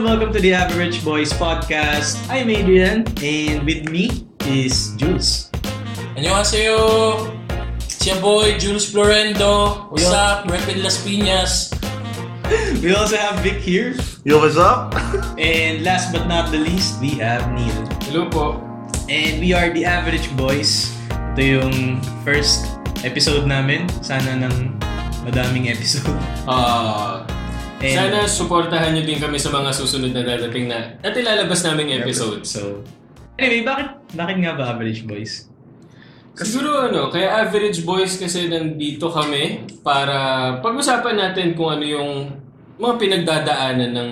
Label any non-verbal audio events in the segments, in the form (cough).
and welcome to the Average Boys Podcast. I'm Adrian, and with me is Jules. 안녕하세요. Siya boy, Jules Florendo. What's up? Rapid Las Piñas. (laughs) We also have Vic here, Yo, what's up? (laughs) and last but not the least, we have Neil. Hello po. And we are the Average Boys. Ito yung first episode namin. Sana ng madaming episode. Ah, And- sana suportahan niyo din kami sa mga susunod na dadating na at ilalabas naming episodes. So, anyway, bakit bakit nga ba Average Boys? Siguro ano, kaya average boys kasi nandito kami para pag-usapan natin kung ano yung mga pinagdadaanan ng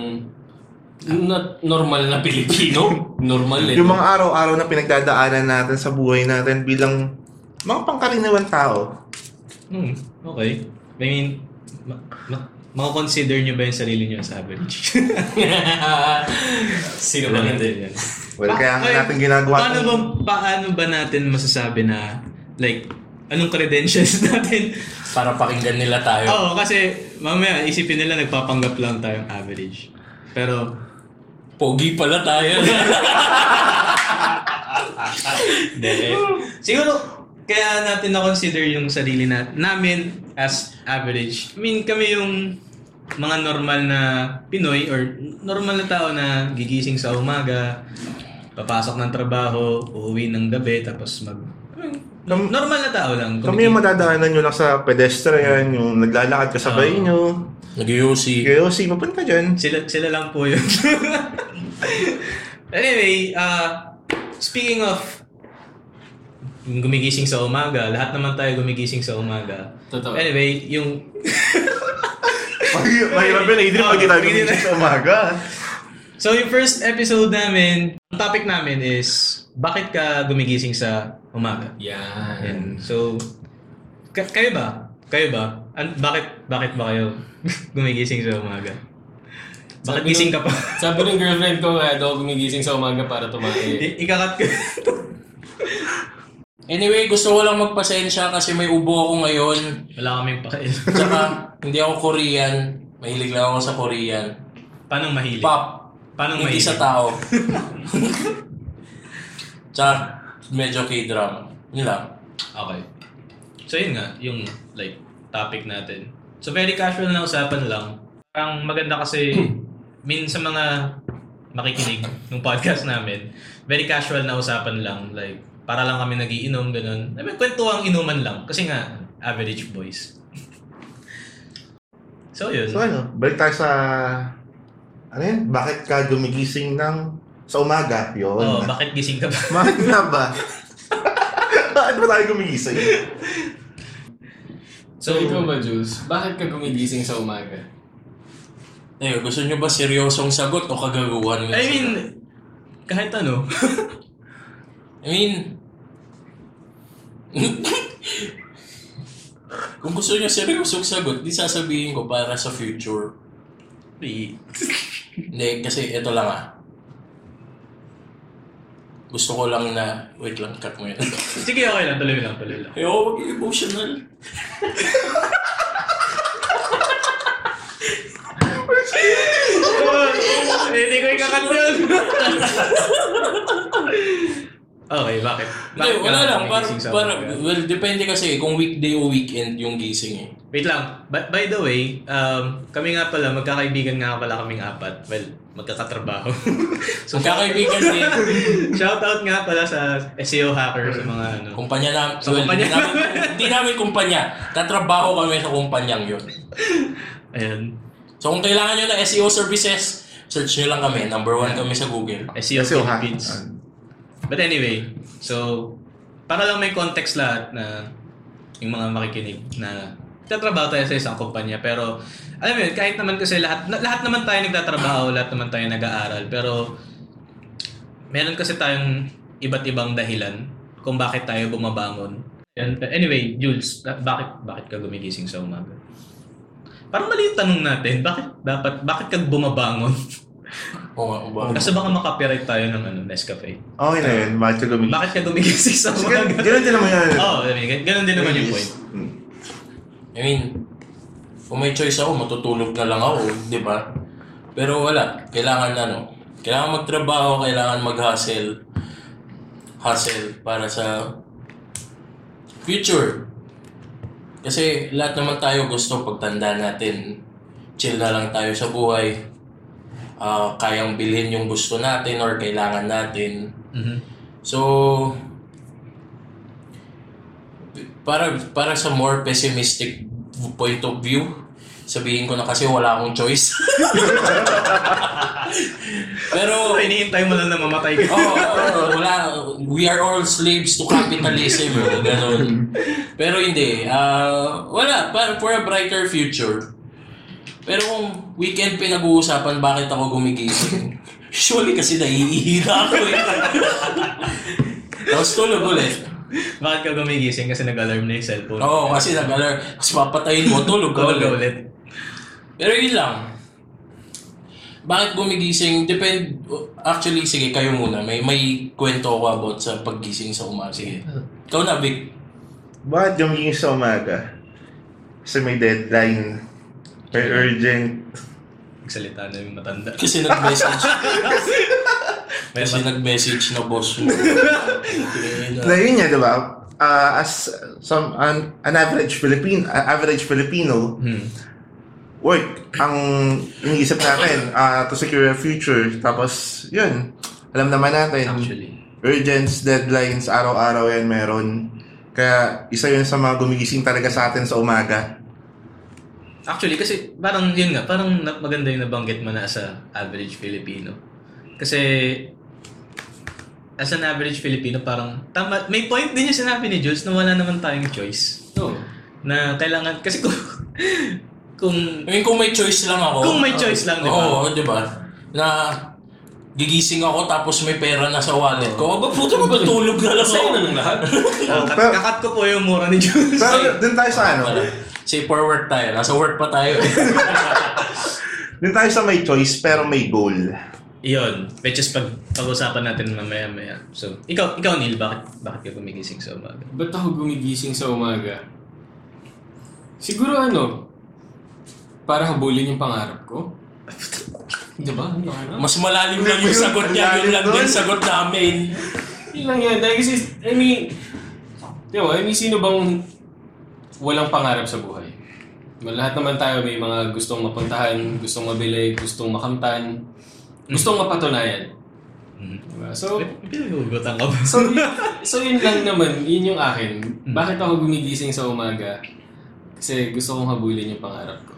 not normal na Pilipino. (laughs) normal eh. Yung mga araw-araw na pinagdadaanan natin sa buhay natin bilang mga pangkaraniwan tao. Hmm, okay. I mean, ma- ma- makakonsider nyo ba yung sarili nyo as (laughs) average? Sino ba hindi? yan? Well, kaya Ay, natin ginagawa Paano ba, paano ba natin masasabi na, like, anong credentials (laughs) natin? Para pakinggan nila tayo. Oo, kasi mamaya isipin nila nagpapanggap lang tayong average. Pero, Pogi pala tayo. (laughs) Hindi. Siguro, kaya natin na-consider yung sarili na, namin as average. I mean, kami yung mga normal na Pinoy or normal na tao na gigising sa umaga, papasok ng trabaho, uuwi ng gabi, tapos mag... Kam- normal na tao lang. Kami yung madadaanan nyo lang sa pedestrian, yung naglalakad kasabay Oo. nyo. Nag-UC. Kayo, si papunta dyan. Sila, sila lang po yun. (laughs) anyway, uh, speaking of gumigising sa umaga, lahat naman tayo gumigising sa umaga. Totoo. Anyway, yung (laughs) Mahirap yun, Adrian, pag na- gumising sa umaga. (laughs) So yung first episode namin, ang topic namin is bakit ka gumigising sa umaga? Yan. Yan. So ka- kayo ba? Kayo ba? An- bakit bakit ba kayo (laughs) gumigising sa umaga? Bakit Sabi gising ka pa? Sabi ng girlfriend ko, kaya daw gumigising sa umaga para tumae. I- ikakat ka. Anyway, gusto ko lang magpasensya kasi may ubo ako ngayon. Wala kaming pakain. Tsaka, hindi ako Korean. Mahilig lang ako sa Korean. Paano mahilig? Pop. Paano hindi mahilig? sa tao. (laughs) Tsaka, medyo K-drama. Yun lang. Okay. So yun nga, yung like topic natin. So very casual na usapan lang. Ang maganda kasi (clears throat) min sa mga makikinig ng podcast namin, very casual na usapan lang. Like, para lang kami nagiinom, ganun. I mean, kwentuhang inuman lang. Kasi nga, average boys. (laughs) so yun. So ano, balik tayo sa... Ano yun? Bakit ka gumigising ng sa umaga? Yun. oh, bakit gising ka ba? (laughs) Bakit nga ba? (laughs) Bakit ba tayo gumigising? So, ikaw ba, Jules? Bakit ka gumigising sa umaga? Eh, gusto nyo ba seryosong sagot o kagaguhan I mean, kahit ano. I mean, (laughs) kung gusto niyo seryosong sagot, di sasabihin ko para sa future. Di- Hindi, kasi ito lang ah. Gusto ko lang na, wait lang, cut mo yun. (laughs) Sige, okay lang. Tuloy lang, tuloy lang. Ayoko maging emotional. (laughs) Hindi ko ikakat yun. Okay, bakit? Hindi, Bakit wala lang. Para, gumigising sa para, umaga? well, depende kasi kung weekday o weekend yung gising eh. Wait lang. By, by the way, um, kami nga pala, magkakaibigan nga pala kaming apat. Well, magkakatrabaho. (laughs) So, kakaibigan din, (laughs) shout out nga pala sa SEO hacker sa mga ano. kumpanya namin, Sa well, kumpanya hindi namin, hindi namin kumpanya. Tatrabaho kami sa kumpanyang yun. (laughs) Ayan. So kung kailangan nyo ng SEO services, search nyo lang kami. Number one kami sa Google. SEO, SEO ha? Philippines. But anyway, so, para lang may context lahat na yung mga makikinig na nagtatrabaho tayo sa isang kumpanya. Pero, alam mo yun, kahit naman kasi lahat, lahat naman tayo nagtatrabaho, lahat naman tayo nag-aaral. Pero, meron kasi tayong iba't ibang dahilan kung bakit tayo bumabangon. But Anyway, Jules, ba- bakit bakit ka gumigising sa umaga? Parang mali yung tanong natin. Bakit dapat bakit ka bumabangon? (laughs) Oo nga, uba. Kasi baka makapiright tayo ng ano, Nescafe. Okay na yun, bakit ka gumigising? Bakit ka gumigising sa Kasi umaga? gan- ganun din naman yan. Oo, oh, I mean, ganun din naman yung point. Hmm. I mean, kung may choice ako, matutulog na lang ako, di ba? Pero wala. Kailangan ano, kailangan magtrabaho, kailangan mag-hustle. Hustle para sa future. Kasi lahat naman tayo gusto pagtanda natin. Chill na lang tayo sa buhay. Ah, kayang bilhin yung gusto natin or kailangan natin. Mhm. So, para para sa more pessimistic point of view, sabihin ko na kasi wala akong choice. (laughs) Pero So, iniintay mo lang na mamatay ka. Oo, oh, wala. We are all slaves to capitalism. eh, Ganun. (laughs) Pero hindi. ah wala. Pa, for a brighter future. Pero kung weekend pinag-uusapan, bakit ako gumigising? (laughs) Usually kasi naiihina ako eh. Tapos tulog ulit. Bakit ka gumigising kasi nag-alarm na yung cellphone? Oo, kasi nag-alarm. Tapos papatayin mo, Tulog ka ulit. ulit. Pero yun lang. Bakit gumigising? Depend... Actually, sige, kayo muna. May may kwento ako about sa paggising sa umaga. Sige. Ikaw na, Vic. Bakit gumigising sa umaga? Kasi may deadline. May urgent. Nagsalita na yung matanda. Kasi nag-message. (laughs) May kasi nag-message na boss mo. (laughs) Na yun niya, di ba? Ah, as some an, an average Filipino, average Filipino, Hmm. work ang iniisip natin ah, to secure a future. Tapos, yun. Alam naman natin, Actually. urgents, deadlines, araw-araw yan meron. Kaya isa yun sa mga gumigising talaga sa atin sa umaga. Actually, kasi parang yun nga, parang maganda yung nabanggit mo na sa average Filipino. Kasi as an average Filipino, parang tama, may point din yung sinabi ni Jules na wala naman tayong choice. No. Na kailangan, kasi kung, kung I mean, kung may choice lang ako. Kung may choice lang, di ba? Oo, di ba? Na gigising ako tapos may pera na sa wallet ko. Aba, puto matulog na lang Sa'yo ako. na ng lahat. (laughs) kakat, pero- kakat ko po yung mura ni Jules. Pero dun tayo sa ano, Say for work tayo. Nasa work pa tayo. (laughs) dun tayo sa may choice pero may goal. Iyon, which is pag pag-usapan natin mamaya-maya. So, ikaw, ikaw Neil, bakit, bakit ka gumigising sa umaga? Ba't ako gumigising sa umaga? Siguro ano, para habulin yung pangarap ko. (laughs) Di ba? Mas malalim lang yung sagot niya. Yun lang din sagot namin. Yun lang yan. Dahil kasi, I mean, di ba, I mean, sino bang walang pangarap sa buhay? Lahat naman tayo may mga gustong mapuntahan, gustong mabili, gustong makamtan, gustong mapatunayan. Mm. Diba? So, Pinagugutan ka ba? so, so yun lang naman, yun yung akin. Bakit ako gumigising sa umaga? Kasi gusto kong habulin yung pangarap ko.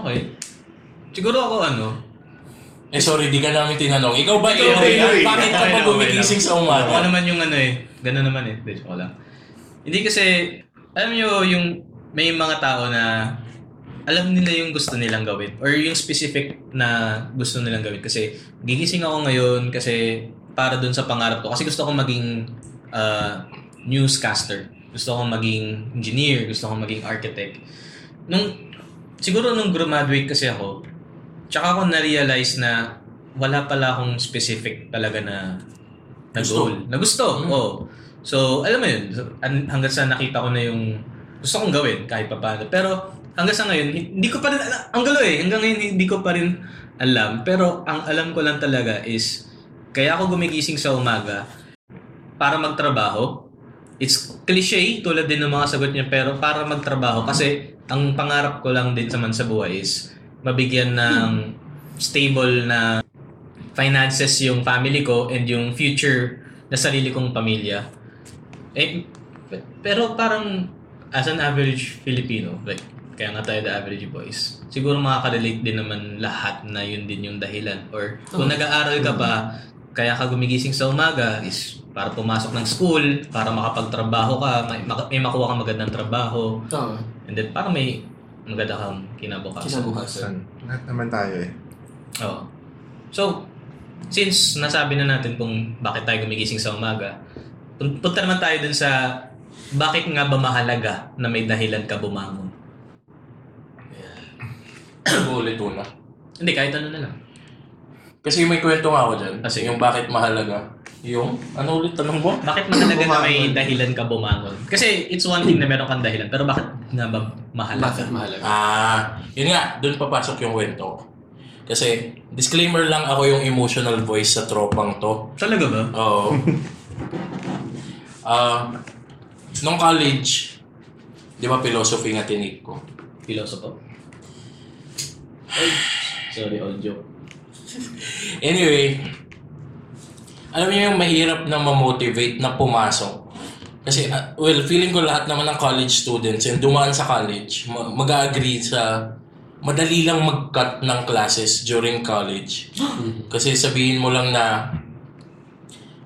Okay. Siguro ako ano, Eh sorry, di ka namin tinanong. Ikaw ba, Ikaw, Henry? Henry. Bakit ka Okay ba lang, gumigising okay sa ako umaga? naman yung ano eh, gano'n naman eh, Hindi, joke lang. Hindi kasi, alam nyo yung may mga tao na alam nila yung gusto nilang gawin or yung specific na gusto nilang gawin kasi gigising ako ngayon kasi para dun sa pangarap ko kasi gusto ko maging ah, newscaster gusto ko maging engineer gusto ko maging architect nung siguro nung graduate kasi ako tsaka ako na-realize na wala pala akong specific talaga na na Gusto. goal. Na gusto Mm. oo. So alam mo yun hanggang sa nakita ko na yung gusto kong gawin kahit pa paano pero hanggang sa ngayon hindi ko pa rin ang gulo eh. Hanggang ngayon hindi ko pa rin alam. Pero ang alam ko lang talaga is kaya ako gumigising sa umaga para magtrabaho. It's cliche tulad din ng mga sagot niya pero para magtrabaho. Kasi ang pangarap ko lang din naman sa buhay is mabigyan ng stable na finances yung family ko and yung future na sarili kong pamilya. Eh, pe- pero parang as an average Filipino, like, kaya nga tayo the average boys, siguro makaka-relate din naman lahat na yun din yung dahilan. Or kung nag-aaral ka pa, kaya ka gumigising sa umaga is para pumasok ng school, para makapagtrabaho ka, may, may makuha kang magandang trabaho, Oo. and then para may maganda kang kinabukasan. Kinabukasan. Lahat naman tayo eh. Oo. So, since nasabi na natin kung bakit tayo gumigising sa umaga, pun- punta naman tayo dun sa bakit nga ba mahalaga na may dahilan ka bumangon? Ulit una. Hindi, kahit ano na lang. Kasi may kwento nga ako dyan. Ah, sige. Yung bakit mahalaga. Yung, ano ulit tanong mo? Bakit mahalaga na may Bumangon. dahilan ka bumangon? Kasi it's one thing na meron kang dahilan, pero bakit nga ba mahalaga? Bakit mahalaga? Ah, yun nga, doon papasok yung kwento. Kasi, disclaimer lang ako yung emotional voice sa tropang to. Talaga ba? Oo. (laughs) Ah, nung college, di ba philosophy nga tinik ko? Pilosopo? Ay, sorry, audio. Anyway, alam niyo yung mahirap na ma-motivate na pumasok. Kasi, ah, well, feeling ko lahat naman ng college students yung dumaan sa college, ma- mag-agree sa madali lang mag-cut ng classes during college. (gasps) Kasi sabihin mo lang na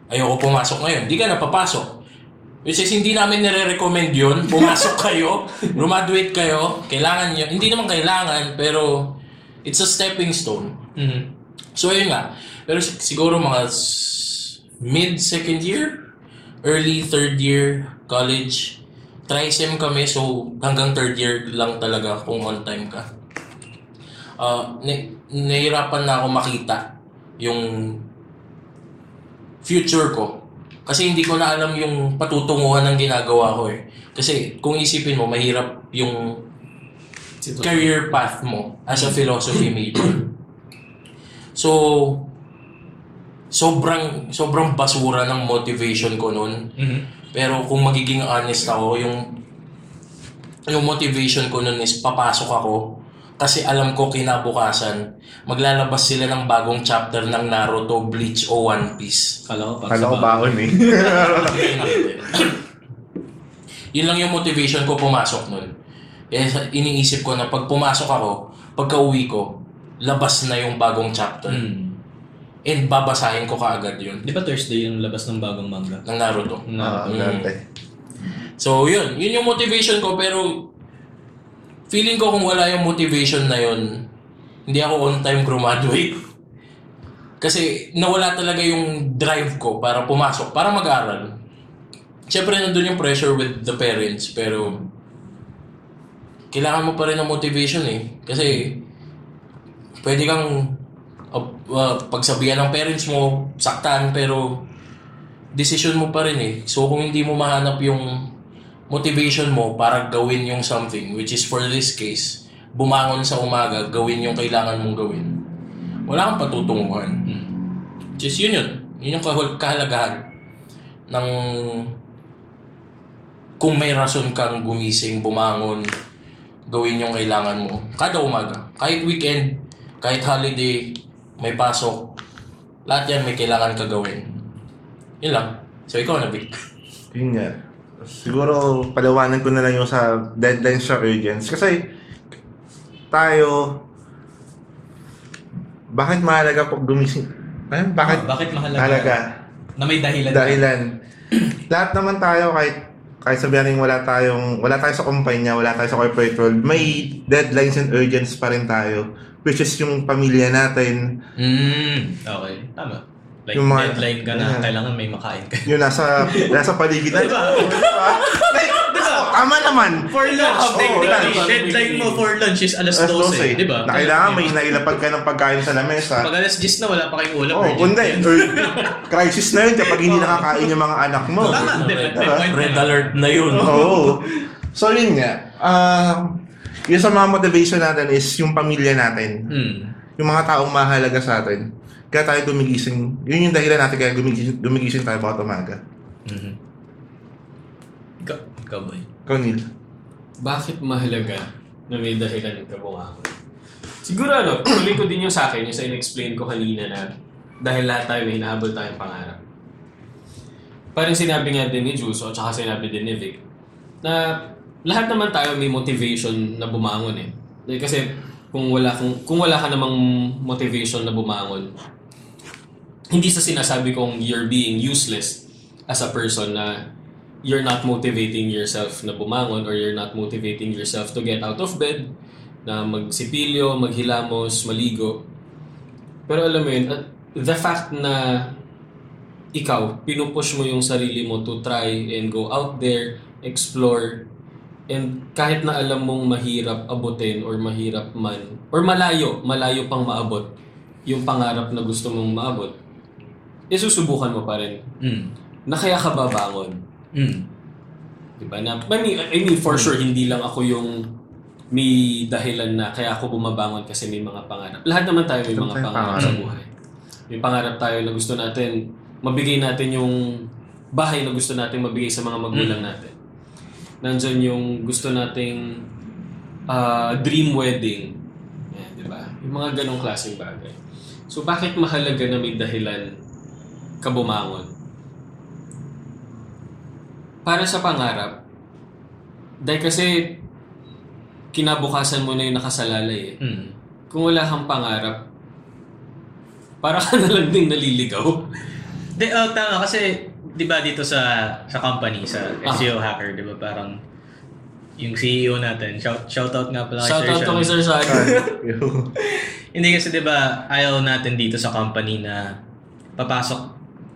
ayoko pumasok ngayon, di ka na papasok. Which is, hindi namin nire-recommend yun. Pumasok (laughs) kayo, graduate kayo, kailangan nyo. Hindi naman kailangan, pero it's a stepping stone. Mhm. So, ayun nga. Pero sig- siguro mga s- mid-second year, early third year, college, tri-sem kami. So, hanggang third year lang talaga kung on time ka. Ah, na- nahirapan na ako makita yung future ko. Kasi hindi ko na alam yung patutunguhan ng ginagawa ko eh. Kasi kung isipin mo, mahirap yung career path mo as a philosophy major. (clears throat) So, sobrang sobrang basura ng motivation ko noon. Mhm. Pero kung magiging honest ako, yung yung motivation ko noon is papasok ako kasi alam ko kinabukasan maglalabas sila ng bagong chapter ng Naruto, Bleach o One Piece. Kala ko pag Kala ko baon eh. (laughs) Yun lang yung motivation ko pumasok nun. Kaya sa- iniisip ko na pag pumasok ako, pagka uwi ko, labas na yung bagong chapter. Hmm. And babasahin ko kaagad yun Di ba Thursday yung labas ng bagong manga? ng Naruto. Ah, Na, gante. So, yun. Yun yung motivation ko, pero feeling ko kung wala yung motivation na yun, hindi ako on time graduate. (laughs) Kasi nawala talaga yung drive ko para pumasok, para mag-aral. Siyempre, nandun yung pressure with the parents, pero kailangan mo pa rin ng motivation eh. Kasi pwede kang uh, pagsabihan ng parents mo, saktan, pero decision mo pa rin eh. So kung hindi mo mahanap yung motivation mo para gawin yung something, which is for this case, bumangon sa umaga, gawin yung kailangan mong gawin. Wala kang patutunguhan. Just yun yun. Yun yung kahalagahan ng kung may rason kang gumising, bumangon, gawin yung kailangan mo. Kada umaga. Kahit weekend, kahit holiday, may pasok, lahat yan may kailangan ka gawin. Yun lang. So ikaw na, Vic. (laughs) Yun nga. Siguro, palawanan ko na lang yung sa deadlines sa urgence. Kasi, tayo, bakit mahalaga pag gumising? Ano? Bakit Ah, bakit mahalaga? mahalaga? Na may dahilan. Dahilan. (clears throat) Lahat naman tayo, kahit kahit sabihin wala tayong, wala tayo sa kumpanya, wala tayo sa corporate world, may deadlines and urgence pa rin tayo. Which is yung pamilya natin, Mm, okay. Tama. Like, Yung mga- deadline ka na, Yeah. kailangan may makain ka. yung nasa, nasa paligid. (laughs) Diba? like, tama naman. For lunch, Oo, technically, lunch. deadline mo for lunch is alas Alas 12, 12. di ba? Na kailangan may nailapag ka ng pagkain sa lamesa. Pag alas 10 na, wala pa kayong ulam. Urgent kundi. (laughs) Crisis na yun kapag hindi nakakain yung mga anak mo. Tama, ba? Diba? Red alert na yun. Oo. So yun nga. Um, yung sa mga motivation natin is yung pamilya natin. Hmm. Yung mga taong mahalaga sa atin. Kaya tayo gumigising. Yun yung dahilan natin kaya gumigising, gumigising tayo bawat umaga. Mhm. Ikaw, ikaw boy. Ikaw. Bakit mahalaga na may dahilan ka bumangon? Siguro ano, tuloy ko din yung sa akin, yung sa in-explain ko kanina na dahil lahat tayo may hinahabol tayong pangarap. Parang sinabi nga din ni Jules, o tsaka sinabi din ni Vic, na lahat naman tayo may motivation na bumangon eh. Kasi kung wala, kung, kung wala ka namang motivation na bumangon, hindi sa sinasabi kong you're being useless as a person na you're not motivating yourself na bumangon or you're not motivating yourself to get out of bed, na magsipilyo, maghilamos, maligo. Pero alam mo yun, the fact na ikaw, pinupush mo yung sarili mo to try and go out there, explore, and kahit na alam mong mahirap abutin or mahirap man, or malayo, malayo pang maabot yung pangarap na gusto mong maabot, eh susubukan mo pa rin Hmm. na kaya ka babangon. Hmm. Diba? Na, I mean, I mean, for sure, hindi lang ako yung may dahilan na kaya ako bumabangon kasi may mga pangarap. Lahat naman tayo may Ito mga pangarap pangarap. sa buhay. May pangarap tayo na gusto natin, mabigay natin yung bahay na gusto natin mabigay sa mga magulang natin. Nandyan yung gusto nating ah, dream wedding. Yan, di ba? Yung mga ganong klaseng bagay. So, bakit mahalaga na may dahilan ka bumangon? Para sa pangarap, dahil kasi kinabukasan mo na yung nakasalalay eh. Mm. Kung wala kang pangarap, para ka (laughs) na lang din naliligaw. De, oh, tama kasi 'di ba dito sa sa company sa Ah. SEO hacker, 'di ba parang yung CEO natin, shout shout out nga pala kay Shout out to Sean. Sir Shaggy. (laughs) Hindi kasi 'di ba ayaw natin dito sa company na papasok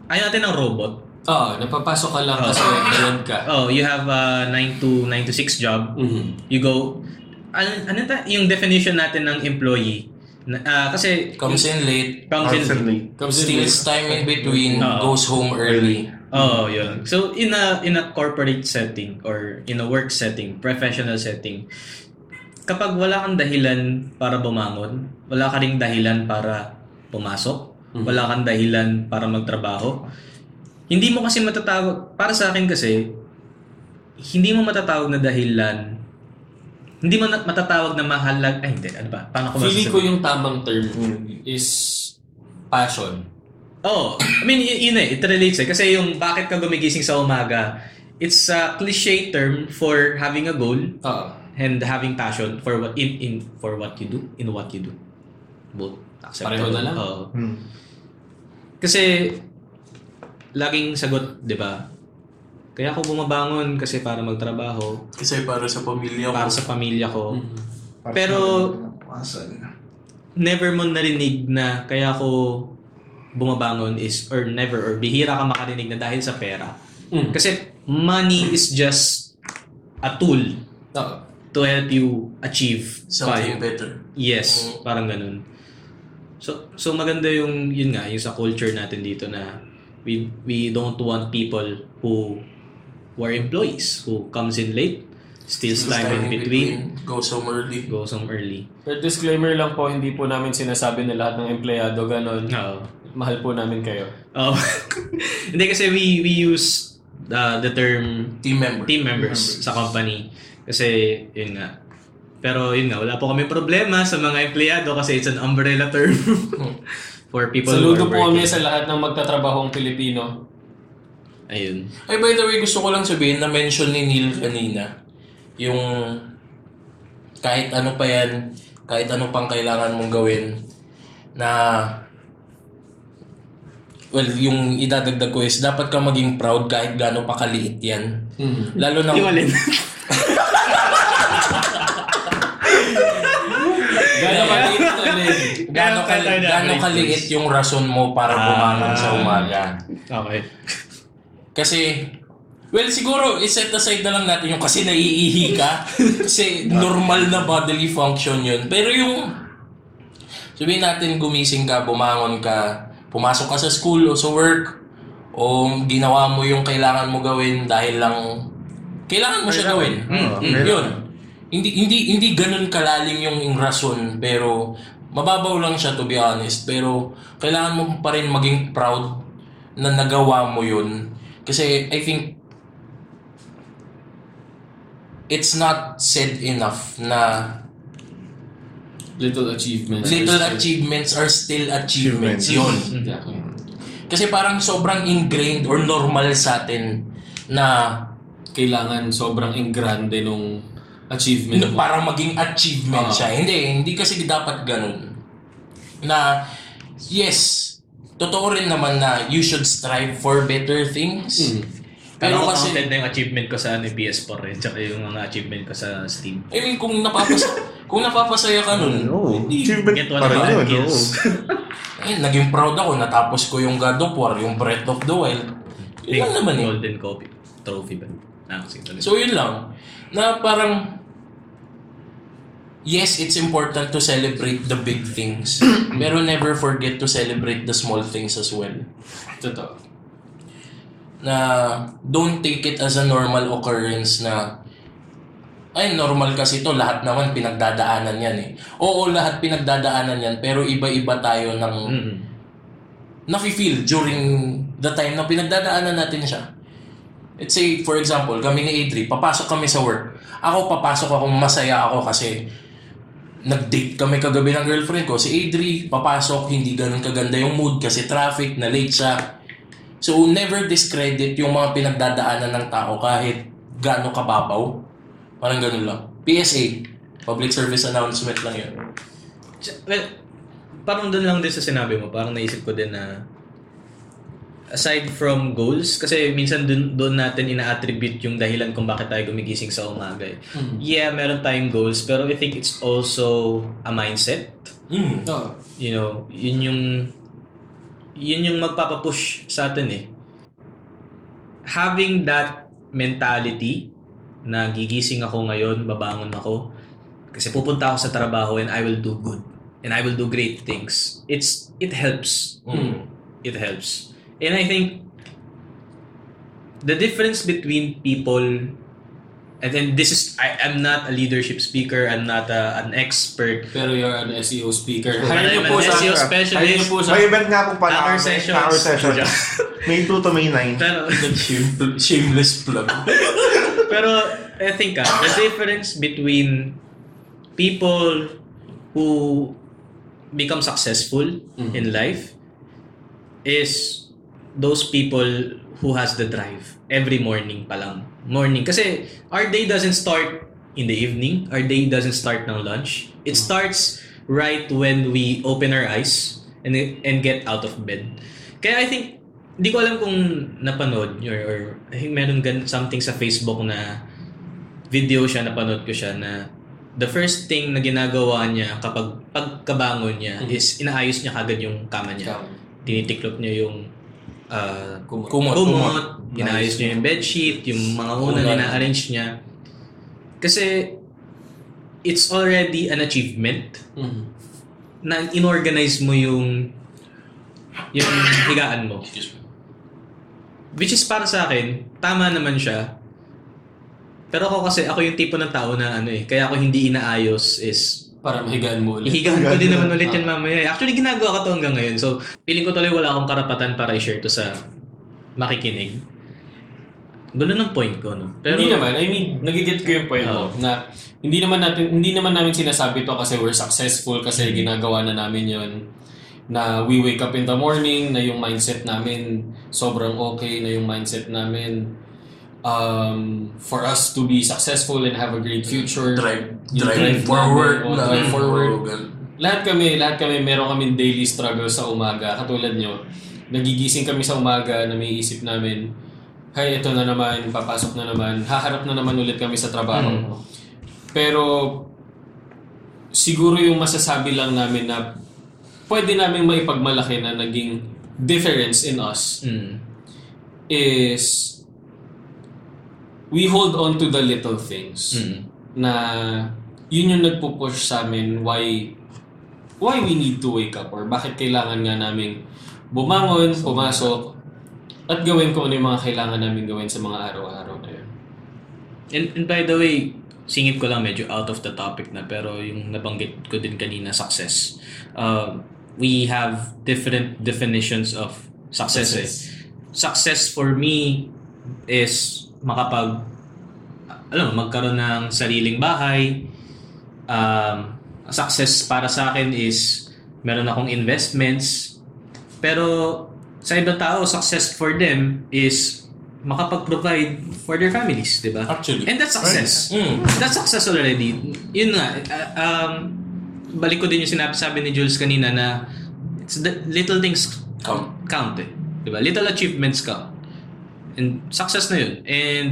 ayaw natin ng robot. Oo, napapasok ka lang kasi bayad ka. Oh, you have a 9 to 9 to 6 job. Mhm. You go ano, ano ta, yung definition natin ng employee na, ah, kasi Comes in late, comes in Constantly. Comes in steals time in between, Oo. goes home early. Oh, yun. So in a in a corporate setting or in a work setting, professional setting, kapag wala kang dahilan para bumangon, wala ka ring dahilan para pumasok, wala kang dahilan para magtrabaho, hindi mo kasi matatawag, para sa akin kasi, hindi mo matatawag na dahilan, hindi mo matatawag na mahalag, ay hindi, ano ba? Paano ko Feeling ko yung tamang term is passion. Oh, I mean, y- yun eh, it relates eh. Kasi yung bakit ka gumigising sa umaga, it's a cliche term for having a goal Oo. and having passion for what in in for what you do, in what you do. Both acceptable. Pareho na lang. Oo. Hmm. Kasi laging sagot, 'di ba? Kaya ako bumabangon kasi para magtrabaho, Kasi para sa pamilya ko. para sa pamilya ko. Mhm. Pero never mo narinig na kaya ako bumabangon is or never or bihira ka makarinig na dahil sa pera. Mm. Kasi money is just a tool Oo. to help you achieve Something five- better. Yes, parang ganun. So so maganda yung yun nga, yung sa culture natin dito na we we don't want people who who are employees who comes in late, steals time in between, Goes home early. goes home early. Pero disclaimer lang po, hindi po namin sinasabi na lahat ng empleyado ganon. Oo. Mahal po namin kayo. Oh. (laughs) Hindi kasi we we use uh, the term Team member. team members sa company kasi yun nga. Pero yun nga, wala po kami problema sa mga empleyado kasi it's an umbrella term (laughs) for people who Saludo are po kami working. sa lahat ng magtatrabahong Pilipino. Ayun. Ay, by the way, gusto ko lang sabihin na mention ni Neil kanina, yung kahit ano pa yan, kahit ano pang kailangan mong gawin, na well, yung idadagdag ko is dapat ka maging proud kahit gaano pa kaliit yan. Mhm. Lalo na Yung alin? (laughs) Gano'n kaliit na na gaano break, kaliit yung rason mo para bumangon sa umaga. okay. Kasi, well, siguro, iset aside na lang natin yung kasi naiihi ka. kasi normal na bodily function yun. Pero yung, sabihin natin gumising ka, bumangon ka, pumasok ka sa school o sa work, o ginawa mo yung kailangan mo gawin dahil lang, kailangan mo siya gawin. Mm, kailangan. yun. Hindi hindi hindi ganun kalalim yung, yung rason pero mababaw lang siya to be honest pero kailangan mo pa rin maging proud na nagawa mo yun kasi I think it's not said enough na Little achievements. little achievements are still achievements yun Exactly. kasi parang sobrang ingrained or normal sa atin na Kailangan sobrang ingrande nung achievement No, mo. para maging achievement Ah. siya. Hindi, hindi kasi dapat ganun. Na, yes, totoo rin naman na you should strive for better things. Mm. Pero Pero kasi, counted na yung achievement ko sa ano, PS4 rin, tsaka yung mga achievement ko sa Steam. I mean, kung, napapas (laughs) kung napapasaya ka nun, Oo. hindi, Achievement Get pa one rin of yun. kills. oo. eh, (laughs) naging proud ako, natapos ko yung God of War, yung Breath of the Wild. Yun lang naman eh. Golden copy. Trophy ba? Ah. So yun lang. Na parang Yes, it's important to celebrate the big things. (clears throat) pero never forget to celebrate the small things as well. Totoo. Na don't take it as a normal occurrence na ay normal kasi to lahat naman pinagdadaanan yan eh. Oo, lahat pinagdadaanan yan pero iba-iba tayo ng Mm. nafe-feel during the time na pinagdadaanan natin siya. Let's say, for example, kami ni Adri, papasok kami sa work. Ako, papasok ako, masaya ako kasi nag-date kami kagabi ng girlfriend ko. Si Adri, papasok, hindi ganun kaganda yung mood kasi traffic, na late siya. So, never discredit yung mga pinagdadaanan ng tao kahit gaano kababaw. Parang ganun lang. PSA, public service announcement lang yun. Well, parang doon lang din sa sinabi mo, parang naisip ko din na aside from goals, kasi minsan doon, doon natin ina-attribute yung dahilan kung bakit tayo gumigising sa umaga. eh. Yeah, meron tayong goals, pero I think it's also a mindset. Mm. Oo. You know, yun yung yun yung magpapapush sa atin eh. Having that mentality na gigising ako ngayon, babangon ako, kasi pupunta ako sa trabaho and I will do good. And I will do great things. It's it helps. Mm. It helps. And I think the difference between people and then this is I, I'm not a leadership speaker, I'm not a, an expert. Pero you're an SEO speaker. But Hire I'm niyo po an sa... SEO Hire niyo specialist. po sa... May event nga po pala Hacker kami, sessions. Hacker sessions. (laughs) May 2 to May 9. Pero Shame- shameless plug. (laughs) Pero I think ah, the difference between people who become successful in life is those people who has the drive every morning pa lang. Morning. Kasi our day doesn't start in the evening. Our day doesn't start ng lunch. It starts right when we open our eyes and and get out of bed. Kaya I think hindi ko alam kung napanood or, or I think meron gan something sa Facebook na video siya, napanood ko siya na the first thing na ginagawa niya kapag pagkabangon niya is inaayos niya kagad yung kama niya. Tinitiklop niya yung uh, Kumot. Kumot. kumot, inaayos niya yung bedsheet, yung mga unan, Unan. ina-arrange niya. Kasi it's already an achievement Mhm. na inorganize mo yung yung higaan mo. Which is para sa akin, tama naman siya. Pero ako kasi, ako yung tipo ng tao na ano eh, kaya ako hindi inaayos is, Para mahigaan mo ulit. ihigahan ko din naman ulit Ah. yan mamaya. eh. Actually, ginagawa ko to hanggang ngayon. So, feeling ko tuloy wala akong karapatan para i-share to sa makikinig. Gulo ng point ko, no? Pero, hindi naman. I mean, nagigit ko yung point mo Oo. na hindi naman natin hindi naman namin sinasabi to kasi we're successful kasi ginagawa na namin yon na we wake up in the morning na yung mindset namin sobrang okay na yung mindset namin um, for us to be successful and have a great future Drive, drive drive forward. namin, oh, drive forward. Oo, ganun. lahat kami, lahat kami meron kami daily struggle sa umaga. Katulad nyo, nagigising kami sa umaga na may isip namin, hay, ito na naman, papasok na naman, haharap na naman ulit kami sa trabaho. Mm. Pero, siguro yung masasabi lang namin na pwede namin maipagmalaki na naging difference in us mm, is we hold on to the little things mm, na yun yung nagpo-push sa amin why why we need to wake up or bakit kailangan nga namin bumangon, pumasok at gawin kung ano yung mga kailangan namin gawin sa mga araw-araw na yun. And, and by the way, singit ko lang medyo out of the topic na pero yung nabanggit ko din kanina success. Uh, we have different definitions of success. eh. Success for me is makapag alam mo, magkaroon ng sariling bahay. Um, success para sa akin is meron akong investments. Pero sa ibang tao, success for them is makapag-provide for their families, di ba? Actually. And that's success. Mm. That's success already. Yun nga, uh, um, balik ko din yung sinabi sabi ni Jules kanina na it's the little things Count. count eh. Diba? Little achievements count. And success na yun. And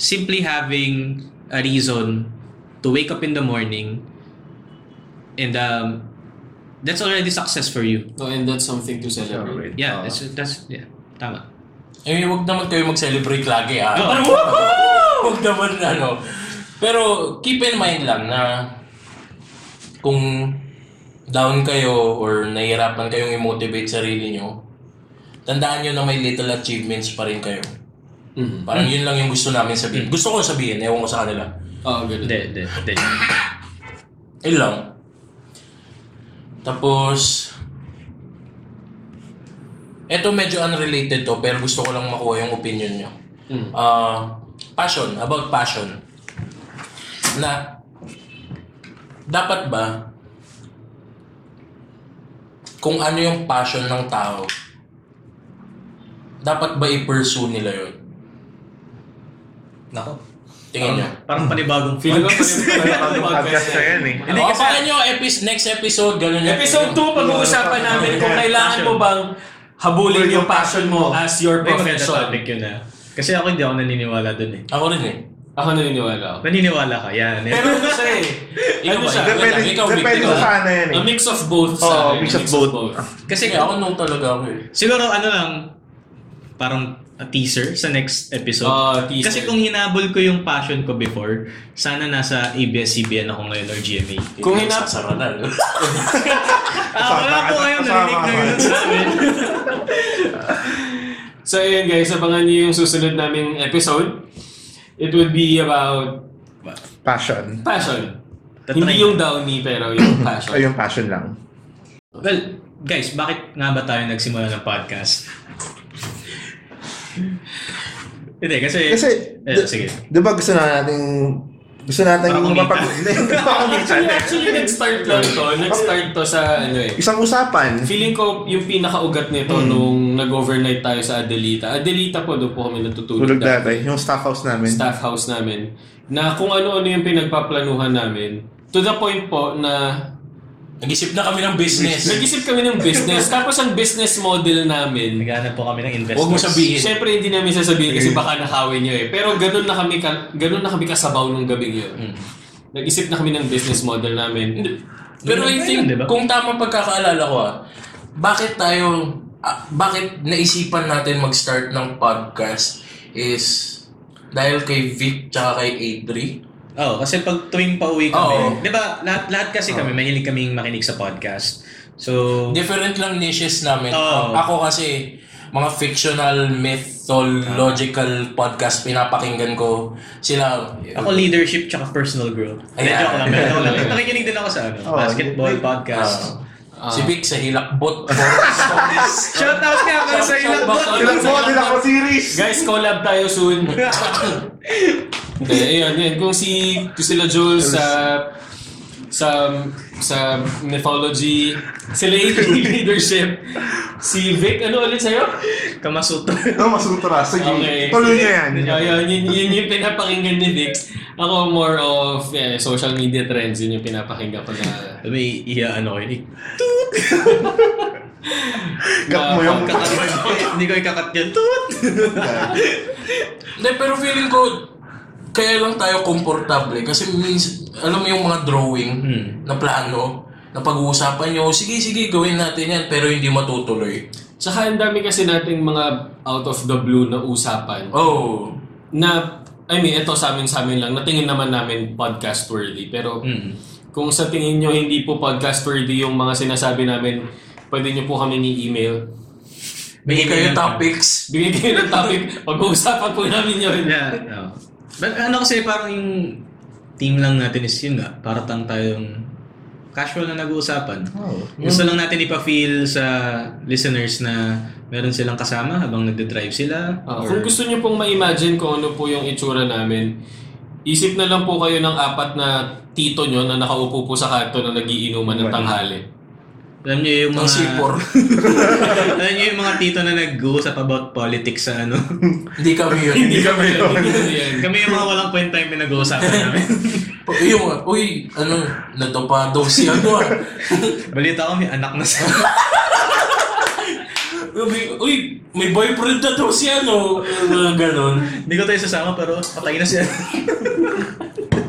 simply having a reason to wake up in the morning and um, that's already success for you. Oh, and that's something to celebrate. Yeah, Ah. that's, that's, yeah, tama. Eh, wag naman kayo mag-celebrate lagi ah. Oo. Parang, (laughs) wag naman ano. Pero keep in mind lang na kung down kayo or nahihirapan kayong i-motivate sarili nyo, tandaan nyo na may little achievements pa rin kayo. Mhm. Parang yun lang yung gusto namin sabihin. Gusto ko sabihin, ewan ko sa kanila. Oo, ganun. Hindi, hindi, hindi. (coughs) Yun lang. Tapos, eto medyo unrelated to, pero gusto ko lang makuha yung opinion nyo. Mm. Ah, passion, about passion. Na, dapat ba, kung ano yung passion ng tao, dapat ba i-pursue nila yun? Nako. Tingin nyo. Parang panibagong Feeling ko pa Ang podcast na yan eh. Hindi kasi- abangan nyo, epis- next episode, ganun yung- Episode 2, pag-uusapan namin kung kailangan mo bang habulin yung passion mo as your profession. topic yun ah. Kasi ako hindi ako naniniwala dun eh. Ako rin eh. Ako naniniwala ako. Naniniwala ka, yan. Pero ano siya eh. Ikaw ano ba? siya? Depende, ikaw, depende sa sana yan eh. A mix of both Oo, akin. mix of both. Kasi Kasi ako nung talaga ako eh. siguro ano lang, parang a teaser sa next episode. Teaser. Kasi kung hinabol ko yung passion ko before, sana nasa ABS-CBN ako ngayon or GMA. Kung hinap- Sa Ronald. (laughs) Ah, wala po Kasama narinig na yun sa (laughs) amin. So ayun guys, abangan niyo yung susunod naming episode. It would be about Passion. passion. Tatry. Hindi yung downy pero yung (coughs) passion. Ay, yung passion lang. Well, guys, bakit nga ba tayo nagsimula ng podcast? Hindi, kasi... Kasi, Eh, di- sige. di ba gusto na natin gusto natin Para kumita. mapag... (laughs) Actually, actually nag-start lang to. Nag-start to sa ano eh. Isang usapan. Feeling ko yung pinakaugat nito nung nag-overnight tayo sa Adelita. Adelita po, doon po kami natutulog Tulog dati. Yung staff house namin. staff house namin na kung ano-ano yung pinagpaplanuhan namin to the point po na Nag-isip na kami ng business. nag-isip kami ng business tapos ang business model namin Naghanap po kami ng investors. Huwag mo sabihin. Siyempre hindi namin sasabihin kasi baka nakawin nyo eh. Pero ganun na kami ka, ganun na kami kasabaw nung gabing yun. Mm. Nag-isip na kami ng business model namin. Pero I think, di ba? kung tama pagkakaalala ko ah, bakit tayo, ah, bakit naisipan natin mag-start ng podcast is dahil kay Vic tsaka kay Adri. Oo, kasi pag tuwing pauwi kami, Oo. di ba, lahat, lahat kasi kami, mahilig kaming makinig sa podcast. So, Different lang niches namin. Oo. Ako kasi, mga fictional, mythological podcast pinapakinggan ko. Sila, ako leadership tsaka personal growth. Ayan. joke lang. Medyo lang. (laughs) Nakikinig din ako sa ano, Oo, basketball podcast. ah, si Vic sa Hilakbot. (laughs) Shout out nga pala sa Shout- ilang shout bot. out. Ilang po, ilang po series. Guys, collab tayo soon. (laughs) Hindi, ayun, yun. Kung si, kung sila Jules sa sa sa mythology, sila yung (laughs) leadership. Si Vic, ano ulit sa'yo? Kamasuto. (laughs) No, masutra. Sige. Okay. Tuloy niya yan. Ayun, yun, yun yung pinapakinggan ni Vic. Ako more of eh, social media trends, yun yung pinapakinggan ko na May iya ano ko yun. (laughs) Gat mo yung... Kakat Hindi ko ikakat yun. Toot! Hindi, pero feeling ko, kaya lang tayo komportable. Kasi means, alam mo yung mga drawing Hmm. na plano, na pag-uusapan nyo, sige, sige, gawin natin yan, pero hindi matutuloy. Tsaka ang dami kasi nating mga out of the blue na usapan Oh, na, I mean, ito sa amin sa amin lang, natingin naman namin podcast worthy. Pero Hmm. kung sa tingin nyo hindi po podcast worthy yung mga sinasabi namin, pwede nyo po kami ni-email. bigay kayo topics. Bigay kayo ng topic, (laughs) pag-uusapan po namin yun. Yeah, no. But ano kasi parang yung team lang natin is yun nga, parang tayong casual na nag-uusapan. Oh. Gusto lang natin ipa-feel sa listeners na meron silang kasama habang nagde-drive sila. Ah, or- kung gusto nyo pong ma-imagine kung ano po yung itsura namin, isip na lang po kayo ng apat na tito nyo na nakaupo po sa kanto na nagiinuman ng tanghali. Alam niyo yung mga... sipor. (laughs) alam niyo yung mga tito na nag-uusap about politics sa ano. hindi kami yun. Hindi kami yun. (laughs) Kami yung mga walang kwenta yung pinag-uusapan namin. (laughs) yung mga, uy, ano, natapa daw si ano ah. Balita ko may anak na sa... Uy, uy, may boyfriend na daw si ano. Mga ganon. Hindi ko tayo sasama pero patay na siya.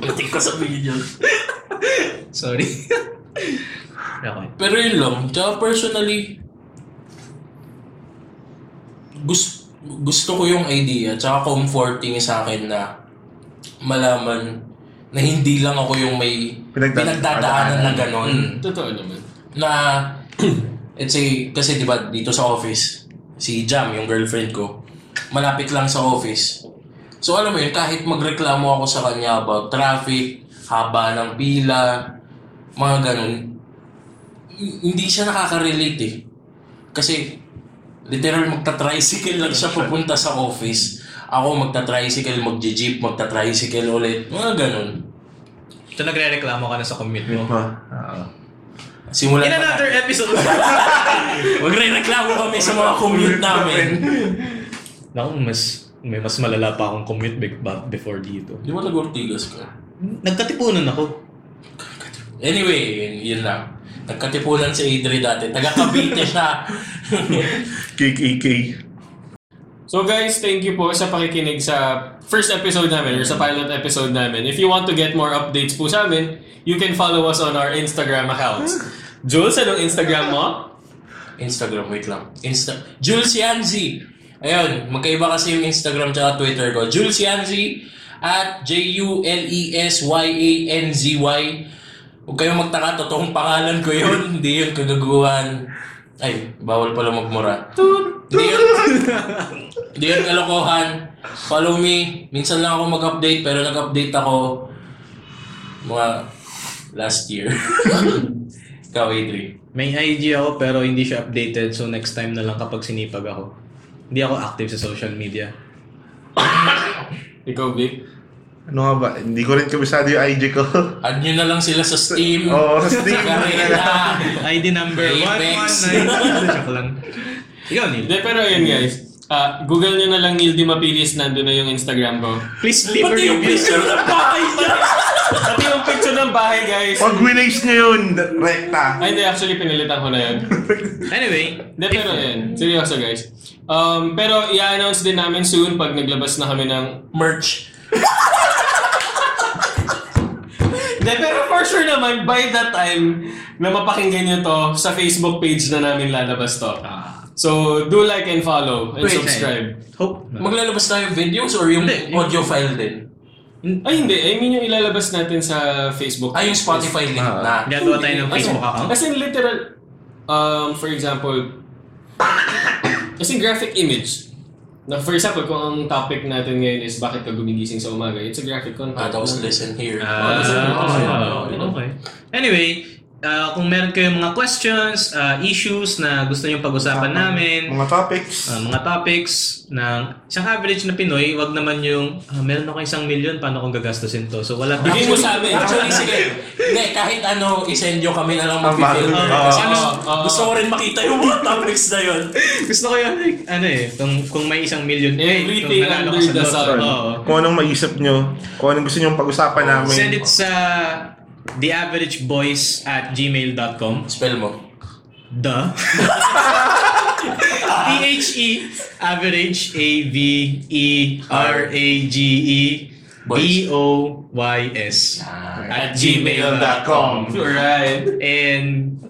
Natik ko sabihin yun. Sorry. Okay. Pero yun lang. Tsaka personally, gusto, gusto ko yung idea. Tsaka comforting sa akin na malaman na hindi lang ako yung may Pinagdadaanan. pinagdadaanan na ganon. Totoo naman. Na, (clears throat) let's say, kasi di ba dito sa office, si Jam, yung girlfriend ko, malapit lang sa office. So alam mo yun, kahit magreklamo ako sa kanya about traffic, haba ng pila, mga ganun, hindi siya nakaka-relate eh. Kasi literal magta-tricycle lang siya papunta sa office. Ako magta-tricycle, magje-jeep, magta-tricycle ulit. Mga ganun. So nagre-reklamo ka na sa commute mo. Ha? Oo. Simulan In pa another natin. episode. (laughs) Magre-reklamo kami sa mga commute namin. Naku, mas may mas malala pa akong commute be- ba- before dito. Di ba nag-Ortigas ka? Nagkatipunan ako. Anyway, yun, yun lang. Nagkatipunan si Adri dati. Taga Cavite siya. (laughs) KKK. So guys, thank you po sa pakikinig sa first episode namin or sa pilot episode namin. If you want to get more updates po sa amin, you can follow us on our Instagram accounts. (gasps) Jules, anong Instagram mo? Instagram, wait lang. Insta Jules Yanzi. Ayun, magkaiba kasi yung Instagram at Twitter ko. Jules Yanzi at J-U-L-E-S-Y-A-N-Z-Y. Huwag kayong magtaka, totoong pangalan ko yun. (laughs) Hindi yun kagaguhan. Ay, bawal pala magmura. Hindi yun. Hindi yun kalokohan. Follow me. Minsan lang ako mag-update, pero nag-update ako mga last year. (laughs) Ikaw, Adri. May IG ako pero hindi siya updated so next time na lang kapag sinipag ako. Hindi ako active sa social media. (coughs) Ikaw, Vic. Ano nga ba? Hindi ko rin kabisado yung IG ko. Add nyo na lang sila sa Steam. (laughs) Oo, sa Steam. Garena. (laughs) ID number Apex. 119. Joke lang. Ikaw, Neil. Hindi, pero yun guys. Ah, Google nyo na lang Neil Di Mapilis, nandun na yung Instagram ko. Please leave a Pati yung review. picture ng bahay niya. (laughs) Pati yung picture ng bahay, guys. Pag winays nyo yun, rekta. Ay, hindi. Actually, pinilitan ko na yun. Anyway, Hindi, pero yun. Seryoso, guys. Um, pero i-announce din namin soon pag naglabas na kami ng... Merch. Hindi, pero for sure naman, by that time na mapakinggan nyo to, sa Facebook page na namin lalabas to. So, do like and follow and Wait, subscribe. hope. Maglalabas tayo videos or yung Hindi, yung- audio file din? Ay, hindi. I mean yung ilalabas natin sa Facebook. Ah, yung Spotify link na. Gagawa tayo ng Facebook account. As in literal, um, for example, (coughs) as in graphic image. Na for example, kung ang topic natin ngayon is bakit ka gumigising sa umaga, it's a graphic content. Ah, tapos listen here. Ah, Ah, okay. Anyway, ah, kung meron kayong mga questions, ah, issues na gusto nyo pag-usapan namin, Mga topics. ah, mga topics ng isang average na Pinoy, wag naman yung, ah, meron ako isang million, paano kong gagastusin to? So, wala Bigay mo sa amin. Actually, sige. Hindi, kahit ano, isend nyo kami na lang Tama. mag-filter. Oo. Kasi ano, Oo. gusto ko rin makita yung mga topics na yun. (laughs) Gusto ko yung, like, ano eh, kung, kung may isang million, eh, Everything kung under ka sa the lotto, sun. oo. Kung anong maisip nyo, kung anong gusto nyo pag-usapan namin. Send it sa theaverageboys at gmail.com. Spell mo. The. (laughs) T-H-E average A-V-E-R-A-G-E B-O-Y-S at gmail.com Alright. and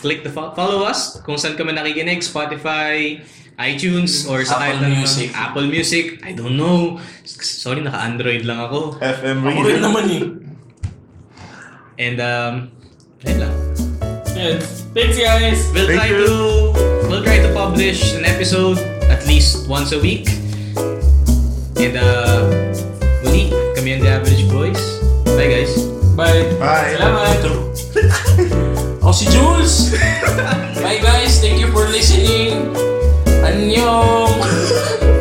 click the fo- follow us kung saan kami nakikinig Spotify iTunes or sa Apple kahit ng- Music. Apple Music I don't know sorry naka-Android lang ako FM Ako rin Radio. naman eh. And um ayun lang Yes. Thanks guys! We'll Thank try you. to we'll try to publish an episode at least once a week. And uh muli, kami ang The Average Boys. Bye guys. Bye! Bye. Salamat! (laughs) Ako si Jules! (laughs) Bye guys, thank you for listening. Annyeong! (laughs)